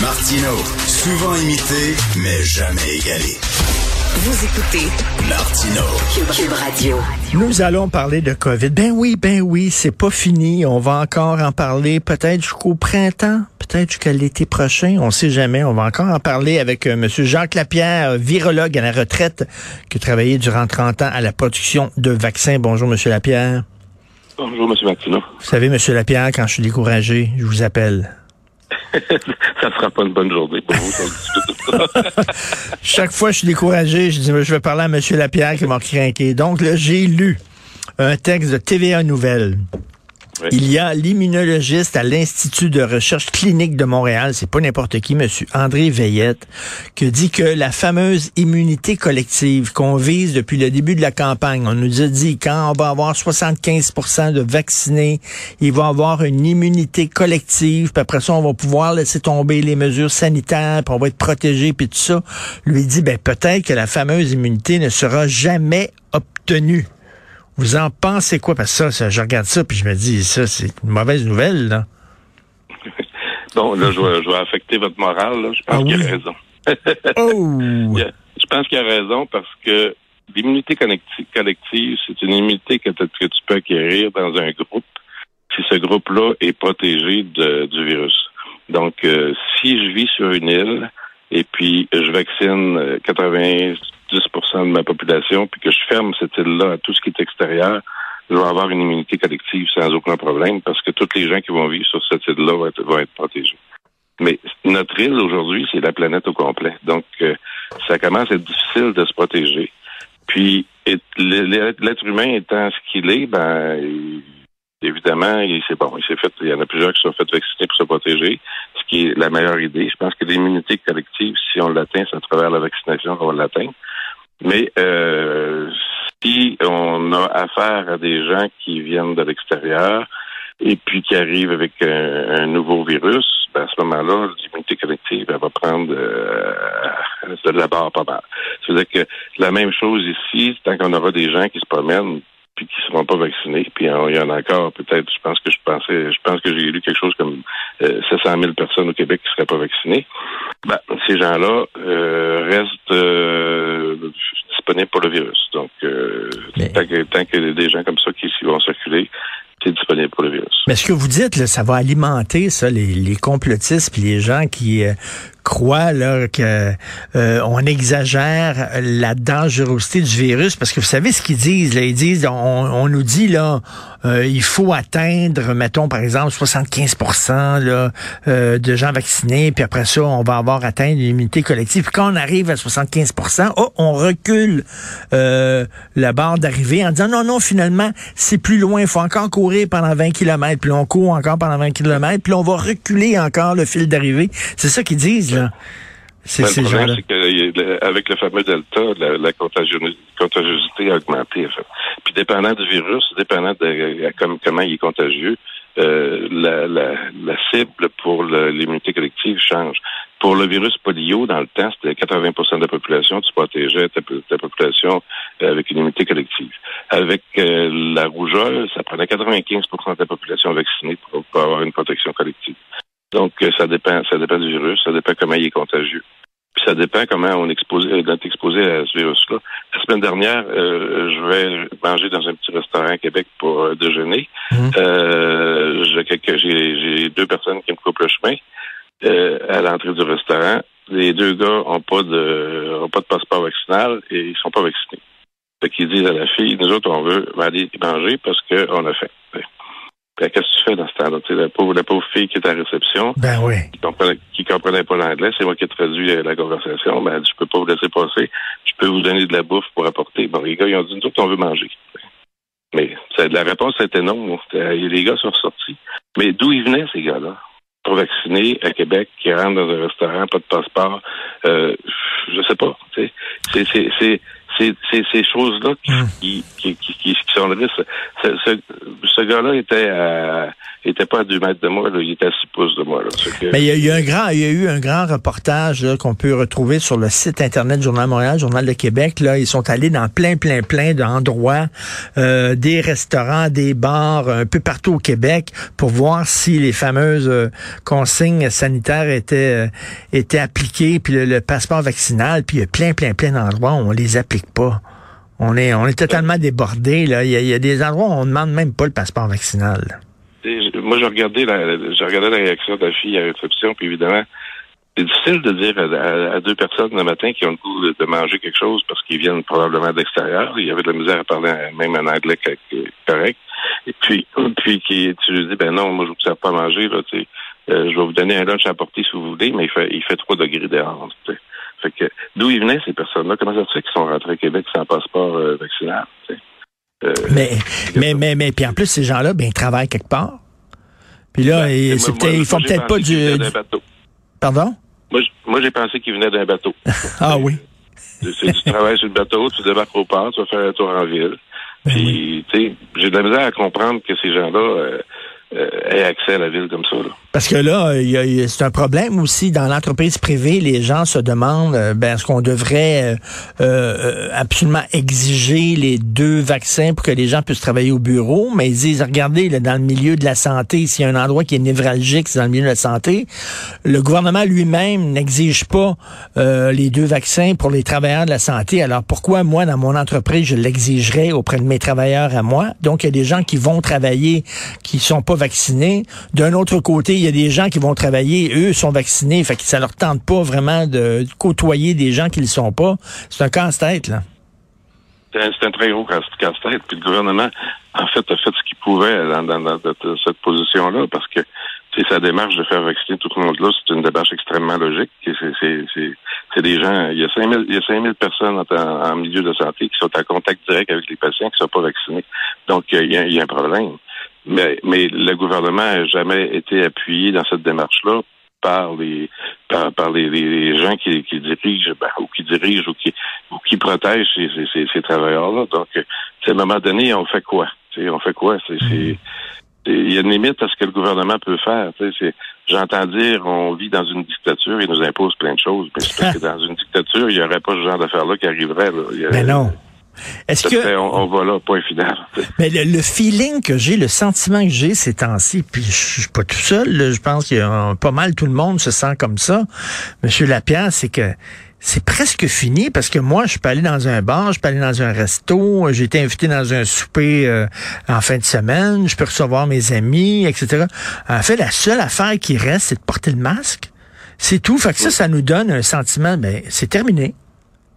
Martino, souvent imité, mais jamais égalé. Vous écoutez Martino. Cube, Radio. Nous allons parler de COVID. Ben oui, ben oui, c'est pas fini. On va encore en parler peut-être jusqu'au printemps, peut-être jusqu'à l'été prochain. On sait jamais. On va encore en parler avec euh, M. Jacques Lapierre, virologue à la retraite, qui a travaillé durant 30 ans à la production de vaccins. Bonjour, M. Lapierre. Bonjour, M. Martineau. Vous savez, M. Lapierre, quand je suis découragé, je vous appelle. ça sera pas une bonne journée pour vous. Chaque fois je suis découragé, je dis, je vais parler à M. Lapierre qui m'a craqué. Donc là, j'ai lu un texte de TVA Nouvelles. Il y a l'immunologiste à l'Institut de recherche clinique de Montréal, c'est pas n'importe qui, monsieur André Veillette, qui dit que la fameuse immunité collective qu'on vise depuis le début de la campagne, on nous a dit quand on va avoir 75 de vaccinés, il va avoir une immunité collective, puis après ça, on va pouvoir laisser tomber les mesures sanitaires, puis on va être protégé, puis tout ça. Lui dit, ben peut-être que la fameuse immunité ne sera jamais obtenue. Vous en pensez quoi? Parce que ça, ça je regarde ça puis je me dis, ça, c'est une mauvaise nouvelle, là. bon, là, je vais, je vais affecter votre morale. Là. Je pense Ah qu'il oui? a raison. Oh! Je pense qu'il a raison parce que l'immunité collective, c'est une immunité que, que tu peux acquérir dans un groupe si ce groupe-là est protégé de- du virus. Donc, euh, si je vis sur une île et puis je vaccine euh, 90 de ma population, puis que je ferme cette île-là à tout ce qui est extérieur, je vais avoir une immunité collective sans aucun problème parce que tous les gens qui vont vivre sur cette île-là vont être, protégés. Mais notre île aujourd'hui, c'est la planète au complet. Donc, euh, ça commence à être difficile de se protéger. Puis, l'être humain étant ce qu'il est, ben, évidemment, il bon. Il s'est fait, il y en a plusieurs qui sont fait vacciner pour se protéger, ce qui est la meilleure idée. Je pense que l'immunité collective, si on l'atteint, c'est à travers la vaccination qu'on va l'atteindre. Mais euh, si on a affaire à des gens qui viennent de l'extérieur et puis qui arrivent avec un, nouveau virus, ben à ce moment-là, l'immunité collective, elle va prendre euh, de la barre pas mal. C'est-à-dire que la même chose ici, tant qu'on aura des gens qui se promènent puis qui ne seront pas vaccinés, puis euh, il y en a encore peut-être, je pense que je pensais, je pense que j'ai lu quelque chose comme euh, 700 000 personnes au Québec qui ne seraient pas vaccinées. Ben, ces gens-là euh, restent euh, disponibles pour le virus. Donc, euh, Mais- tant, que, tant que des gens comme ça qui qui vont circuler, c'est disponible pour le virus. Mais ce que vous dites, là, ça va alimenter ça, les, les complotistes puis les gens qui euh, là que euh, on exagère la dangerosité du virus parce que vous savez ce qu'ils disent ils disent on, nous dit là euh, il faut atteindre mettons par exemple 75 là euh, de gens vaccinés puis après ça on va avoir atteint l'immunité collective. Puis quand on arrive à 75% oh, on recule euh, la barre d'arrivée en disant non non finalement c'est plus loin il faut encore courir pendant 20 km puis on court encore pendant 20 km puis on va reculer encore le fil d'arrivée. C'est ça qu'ils disent c'est Ben, ces le problème, gens-là c'est qu'avec le fameux Delta, la, contagiosité a augmenté. En fait. Puis dépendant du virus, dépendant de euh, comme- comment il est contagieux, euh, la, la, la cible pour l'immunité collective change. Pour le virus polio, dans le temps, c'était 80% de la population, tu protégeais ta, ta population euh, avec une immunité collective. Avec euh, la rougeole, ça prenait 95% de la population vaccinée pour, pour avoir une protection collective. Donc, euh, ça dépend, ça dépend du virus, ça dépend comment il est contagieux. Puis ça dépend comment on est exposé, euh, est exposé à ce virus-là. La semaine dernière, euh, je vais manger dans un petit restaurant à Québec pour euh, déjeuner. Mhm. Euh, j'ai, deux personnes qui me coupent le chemin euh, à l'entrée du restaurant. Les deux gars ont pas de ont pas de passeport vaccinal et ils sont pas vaccinés. Fait qu'ils disent à la fille, nous autres, on veut aller manger parce qu'on a faim. Puis, qu'est-ce que tu fais dans ce temps-là? La pauvre, la pauvre fille qui est à la réception, ben oui qui comprenait, qui comprenait pas l'anglais, c'est moi qui ai traduit euh, la conversation. Ben, je peux pas vous laisser passer. Je peux vous donner de la bouffe pour apporter. Bon, les gars, ils ont dit, nous autres, on veut manger. Mais ça, la réponse était non. C'était- Les gars sont sortis. Mais d'où ils venaient, ces gars-là? Pour vacciner à Québec, qui rentrent dans un restaurant, pas de passeport, euh, je sais pas. C'est, c'est, ces choses-là Hmm. qui, qui, qui, qui, qui sont le risque. Ce, ce, ce gars-là était à, était pas à deux mètres de moi, là, il était à six pouces de moi. Là, que- Mais il y, a, a un grand, il y a eu un grand reportage là, qu'on peut retrouver sur le site internet Journal de Montréal, Journal de Québec. Là, ils sont allés dans plein, plein, plein d'endroits, euh, des restaurants, des bars, un peu partout au Québec, pour voir si les fameuses euh, consignes sanitaires étaient euh, étaient appliquées, puis le, le passeport vaccinal, puis il y a plein, plein, plein d'endroits où on les applique pas. On est, on est totalement débordé. Là, il y, a, des endroits où on demande même pas le passeport vaccinal. Moi, j'ai regardé la, la réaction de la fille à réception, puis évidemment, c'est difficile de dire à, deux personnes le matin qui ont le goût de, manger quelque chose parce qu'ils viennent probablement de l'extérieur. Il y avait de la misère à parler même en anglais co- co- correct. Et puis, tu lui dis, ben non, moi, je vous sers pas à manger. Euh, je vais vous donner un lunch à porter si vous voulez, mais il fait, il fait 3 degrés dehors. Fait que, d'où ils venaient, ces personnes-là? Comment ça se fait qu'ils sont rentrés au Québec sans passeport euh, vaccinal? Euh, Mais, mais, mais, mais, puis en plus, ces gens-là, ben, ils travaillent quelque part. Puis là, ben, ils- moi- c'est moi- peut-être- ils font peut-être pas qu'ils venaient du, du- bateau. Pardon? Moi, j'ai pensé qu'il venait d'un bateau. Ah oui. C'est c'est du travail sur le bateau, tu débarques au port, tu vas faire un tour en ville. Ben Puis, tu sais, j'ai de la misère à comprendre que ces gens-là euh, aient accès à la ville comme ça. Là. Parce que là, c'est un problème aussi dans l'entreprise privée. Les gens se demandent, euh, ben, est-ce qu'on devrait euh, euh, absolument exiger les deux vaccins pour que les gens puissent travailler au bureau? Mais ils disent, regardez, là, dans le milieu de la santé, s'il y a un endroit qui est névralgique, c'est dans le milieu de la santé. Le gouvernement lui-même n'exige pas euh, les deux vaccins pour les travailleurs de la santé. Alors pourquoi moi, dans mon entreprise, je l'exigerais auprès de mes travailleurs à moi? Donc, il y a des gens qui vont travailler qui sont pas vaccinés. D'un autre côté, il y a des gens qui vont travailler, eux sont vaccinés, fait que ça leur tente pas vraiment de côtoyer des gens qui ne le sont pas. C'est un casse-tête, là. C'est un, très gros casse- casse-tête. Puis le gouvernement, en fait, a fait ce qu'il pouvait dans, cette- position-là parce que sa démarche de faire vacciner tout le monde là, c'est une démarche extrêmement logique. C'est, des gens, il y a 5000, il y a 5000 personnes en, milieu de santé qui sont en contact direct avec les patients qui ne sont pas vaccinés. Donc, il y a un problème. Mais, mais le gouvernement n'a jamais été appuyé dans cette démarche-là par les par, par les, les- gens qui, qui dirigent ben, ou qui dirigent ou qui ou qui protègent ces, ces, ces- travailleurs-là. Donc, euh, à un moment donné, on fait quoi? On fait quoi? C'est, c'est- il y a une limite à ce que le gouvernement peut faire. J'entends dire on vit dans une dictature et nous impose plein de choses. Mais c'est parce que dans une dictature, il n'y aurait pas ce genre d'affaires-là qui arriverait. Là. Il y a- Mais non. Est-ce que on, on va là, point final. Mais le, le feeling que j'ai, le sentiment que j'ai ces temps-ci, puis je suis pas tout seul, là, je pense qu'il y a pas mal tout le monde se sent comme ça, Monsieur Lapierre, c'est que c'est presque fini parce que moi, je peux aller dans un bar, je peux aller dans un resto, j'ai été invité dans un souper euh, en fin de semaine, je peux recevoir mes amis, etc. En fait, la seule affaire qui reste, c'est de porter le masque. C'est tout. Fait que ça, ça nous donne un sentiment, ben, c'est terminé.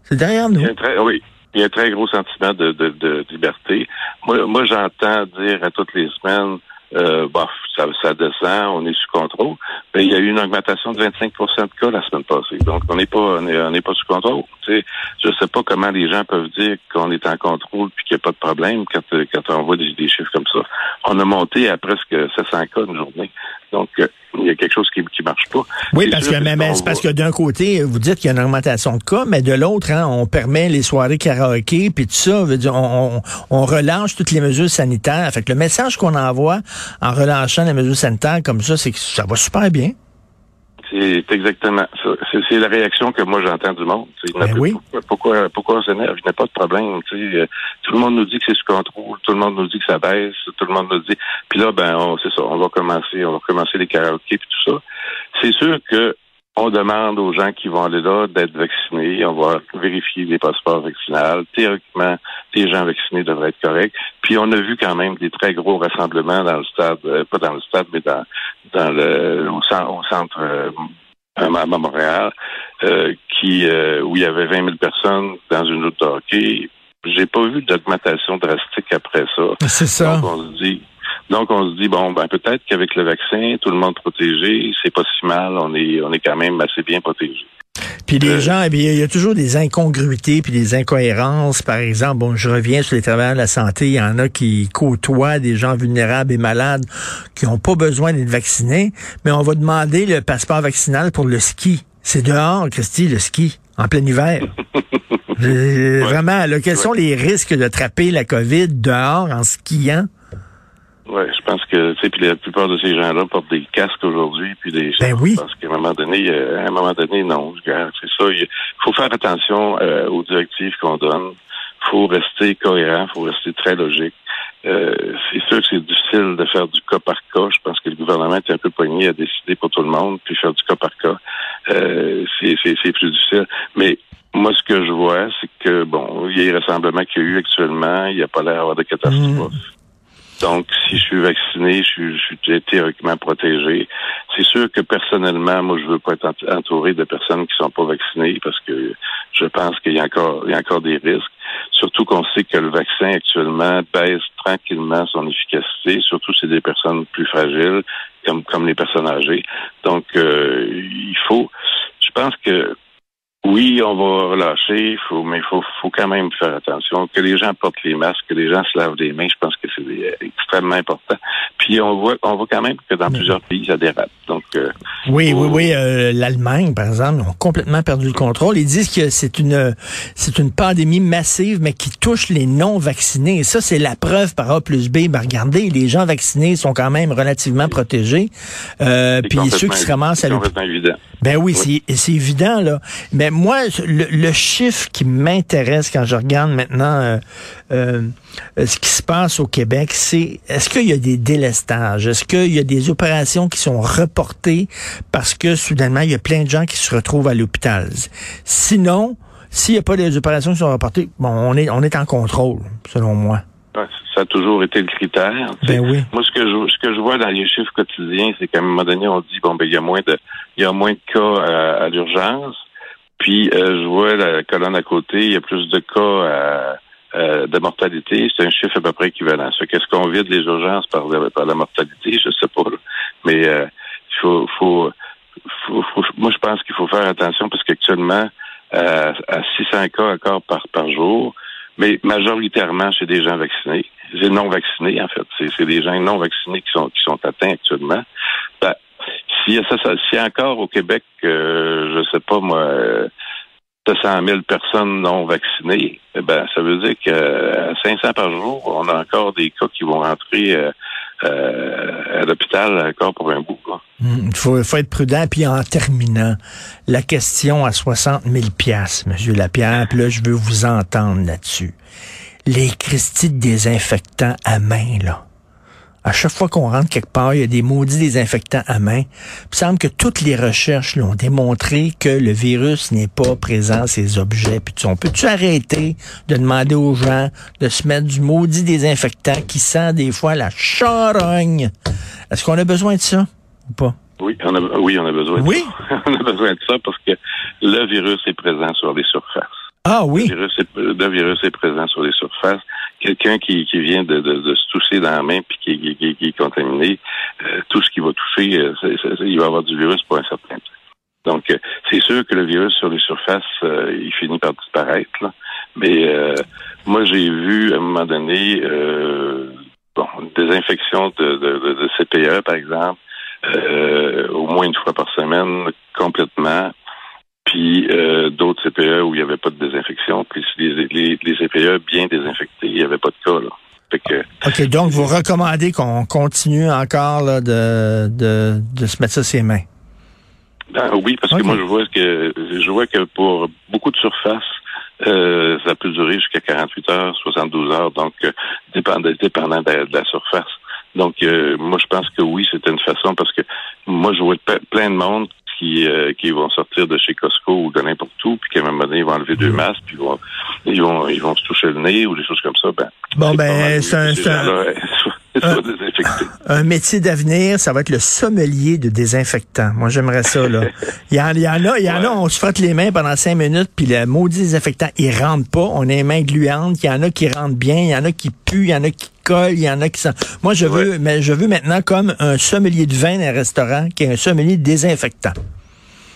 C'est derrière nous. Très, oui, il y a un très gros sentiment de, de, de liberté. Moi, moi j'entends dire à toutes les semaines, euh, bof, ça, ça descend, on est sous contrôle. Mais il y a eu une augmentation de 25% de cas la semaine passée. Donc, on n'est pas, on est, on n'est pas sous contrôle. Tu sais, je sais pas comment les gens peuvent dire qu'on est en contrôle puis qu'il n'y a pas de problème quand, euh, quand on voit des, des chiffres comme ça. On a monté à presque 700 cas une journée. Donc, euh, il y a quelque chose qui qui marche pas. Oui, parce que, mais, mais parce que d'un côté, vous dites qu'il y a une augmentation de cas, mais de l'autre, hein, on permet les soirées karaoké, puis tout ça, veut dire, on, on, on relâche toutes les mesures sanitaires. Fait que le message qu'on envoie en relâchant les mesures sanitaires comme ça, c'est que ça va super bien. C'est exactement ça. C'est, la réaction que moi j'entends du monde. Ben oui. pourquoi, pourquoi, pourquoi on s'énerve? Il n'y a pas de problème. Euh, Tout le monde nous dit que c'est sous contrôle, tout le monde nous dit que ça baisse, tout le monde nous dit. Puis là, ben, on, c'est ça, on va commencer, on va commencer les karaokés puis tout ça. C'est sûr que on demande aux gens qui vont aller là d'être vaccinés. On va vérifier les passeports vaccinaux. Théoriquement, les gens vaccinés devraient être corrects. Puis on a vu quand même des très gros rassemblements dans le stade, euh, pas dans le stade, mais dans, dans le au, cen- au centre euh, à Montréal, euh, qui où il y avait 20 000 personnes dans une de hockey. J'ai pas vu d'augmentation drastique après ça. C'est ça. Donc on se dit, donc on se dit bon ben peut-être qu'avec le vaccin, tout le monde protégé, c'est pas si mal. On est on est quand même assez bien protégé. Puis les Euh, gens, eh bien, il y a toujours des incongruités puis des incohérences. Par exemple, bon, je reviens sur les travailleurs de la santé. Il y en a qui côtoient des gens vulnérables et malades qui n'ont pas besoin d'être vaccinés, mais on va demander le passeport vaccinal pour le ski. C'est dehors, Christy, le ski, en plein hiver. Euh, Vraiment, là, quels sont les risques d'attraper la COVID dehors en skiant? Oui, je pense que, tu sais, puis la plupart de ces gens-là portent des casques aujourd'hui, puis des Ben oui. Parce qu'à un moment donné, euh, à un moment donné, non, c'est ça. Il faut faire attention euh, aux directives qu'on donne. faut rester cohérent, faut rester très logique. Euh, c'est sûr que c'est difficile de faire du cas par cas. Je pense que le gouvernement est un peu poigné à décider pour tout le monde, puis faire du cas par cas. Euh, c'est, plus difficile. Mais moi, ce que je vois, c'est que, bon, il y a les rassemblements qu'il y a eu actuellement, il n'y a pas l'air d'avoir de catastrophe. Donc, si je suis vacciné, je suis, je suis théoriquement protégé. C'est sûr que personnellement, moi, je veux pas être ent- entouré de personnes qui sont pas vaccinées parce que je pense qu'il y a encore, il y a encore des risques. Surtout qu'on sait que le vaccin actuellement baisse tranquillement son efficacité. Surtout c'est des personnes plus fragiles, comme comme les personnes âgées. Donc, euh, il faut. Je pense que oui, on va relâcher, faut, mais il faut, faut quand même faire attention. Que les gens portent les masques, que les gens se lavent les mains, je pense que c'est euh, extrêmement important. Puis on voit, on voit quand même que dans plusieurs pays, ça dérape. Donc, euh, Oui, oui, oui. euh, L'Allemagne, par exemple, ont complètement perdu le contrôle. Ils disent que c'est une c'est une pandémie massive, mais qui touche les non vaccinés. Et ça, c'est la preuve par A plus B. Ben, regardez, les gens vaccinés sont quand même relativement protégés. Euh, puis ceux qui se ramassent à c'est l'hôpital. Ben oui, Oui. c'est c'est évident là. Mais moi, le, le chiffre qui m'intéresse quand je regarde maintenant euh, euh, ce qui se passe au Québec, c'est est-ce qu'il y a des délestages, est-ce qu'il y a des opérations qui sont reportées parce que soudainement il y a plein de gens qui se retrouvent à l'hôpital? Sinon, s'il n'y a pas des opérations qui sont reportées, bon, on est on est en contrôle, selon moi. Ouais, Ça a toujours été le critère. Ben oui. Moi, ce que je ce que je vois dans les chiffres quotidiens, c'est qu'à un moment donné, on dit bon ben il y a moins de il y a moins de cas à, à l'urgence. Puis euh, je vois la colonne à côté, il y a plus de cas à- à- de mortalité. C'est un chiffre à peu près équivalent. Qu'est-ce qu'on vide les urgences par, la- par la mortalité, je sais pas. là. Mais euh, il faut, faut, faut, faut- moi je pense qu'il faut faire attention parce qu'actuellement, euh, à 600 cas encore par, par jour, mais majoritairement chez des gens vaccinés. C'est non vaccinés, en fait. C'est, des gens non vaccinés qui sont, qui sont atteints actuellement. Ben, a ça, ça a encore au Québec, euh, je sais pas moi, euh, 700 000 personnes non vaccinées, eh ben, ça veut dire qu'à 500 par jour, on a encore des cas qui vont rentrer euh, euh, à l'hôpital encore pour un bout. Là. Hmm, Il faut, faut être prudent. Puis en terminant, la question à 60 000 piastres, Monsieur Lapierre, puis là, je veux vous entendre là-dessus. Les Christie de désinfectants à main, là. À chaque fois qu'on rentre quelque part, il y a des maudits désinfectants à main. Il semble que toutes les recherches l'ont démontré que le virus n'est pas présent, ces objets. Puis on peut-tu arrêter de demander aux gens de se mettre du maudit désinfectant qui sent des fois la charogne? Est-ce qu'on a besoin de ça? Ou pas? Oui, on a, oui, on a besoin de ça. on a besoin de ça parce que le virus est présent sur les surfaces. Ah oui. Le virus est, le virus est présent sur les surfaces. Quelqu'un qui, qui vient de, de, de se toucher dans la main puis qui, qui, qui- est contaminé, euh, tout ce qui va toucher, euh, il va avoir du virus pour un certain temps. Donc, euh, c'est sûr que le virus sur les surfaces, euh, il finit par disparaître. là. Mais euh, moi, j'ai vu à un moment donné, euh, bon, une désinfection de, de, de, de CPE, par exemple, euh, au moins une fois par semaine, complètement puis euh, d'autres CPE où il n'y avait pas de désinfection, puis les, les, les CPE bien désinfectés, il n'y avait pas de cas. Là. Fait que, OK, donc vous recommandez qu'on continue encore là, de, de, de se mettre ça ses mains? ben, oui, parce que moi je vois que je vois que pour beaucoup de surfaces, euh, ça peut durer jusqu'à 48 heures, 72 heures, donc euh, dépendant, dépendant de, de la surface. Donc euh, moi je pense que oui, c'était une façon parce que moi je vois plein de monde qui, euh, qui vont sortir de chez Costco ou de n'importe où, puis qu'à un moment donné, ils vont enlever deux masques, puis ils vont, ils vont, ils vont se toucher le nez ou des choses comme ça. Ben, Bon, c'est ben, c'est un- c'est un- métier d'avenir, ça va être le sommelier de désinfectant. Moi, j'aimerais ça, là. Il y en, il y en a, il y en a, Ouais. on se frotte les mains pendant cinq minutes, puis le maudit désinfectant, il rentre pas. On a les mains gluantes. Il y en a qui rentrent bien, il y en a qui puent, il y en a qui collent, il y en a qui sont... Moi, je veux, mais je veux maintenant comme un sommelier de vin d'un restaurant qui est un sommelier de désinfectant.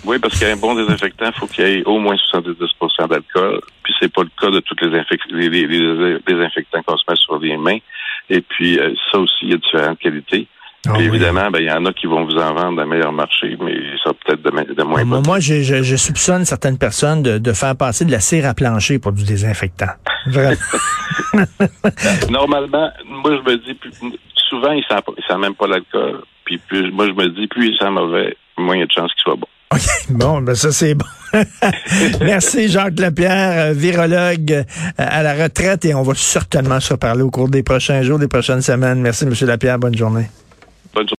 Oui, parce qu'il y a un bon désinfectant, il faut qu'il y ait au moins 70% d'alcool. Puis c'est pas le cas de tous les, infec- les, les- les désinfectants qu'on se met sur les mains. Et puis euh, ça aussi, il y a différentes qualités. Ah oui. évidemment, ben, il y en a qui vont vous en vendre à meilleur marché, mais ça peut-être de, de moins Moi, bon. moi, je, je- je soupçonne certaines personnes de, de faire passer de la cire à plancher pour du désinfectant. Vraiment. Normalement, moi, je me dis, plus- souvent, ils ne sentent, ils sentent même pas l'alcool. Puis plus, moi, je me dis, plus il sent mauvais, moins il y a de chances qu'il soit bon. OK, bon, ben ça c'est bon. Merci Jacques Lapierre, euh, virologue euh, à la retraite et on va certainement se reparler au cours des prochains jours, des prochaines semaines. Merci Monsieur Lapierre, bonne journée.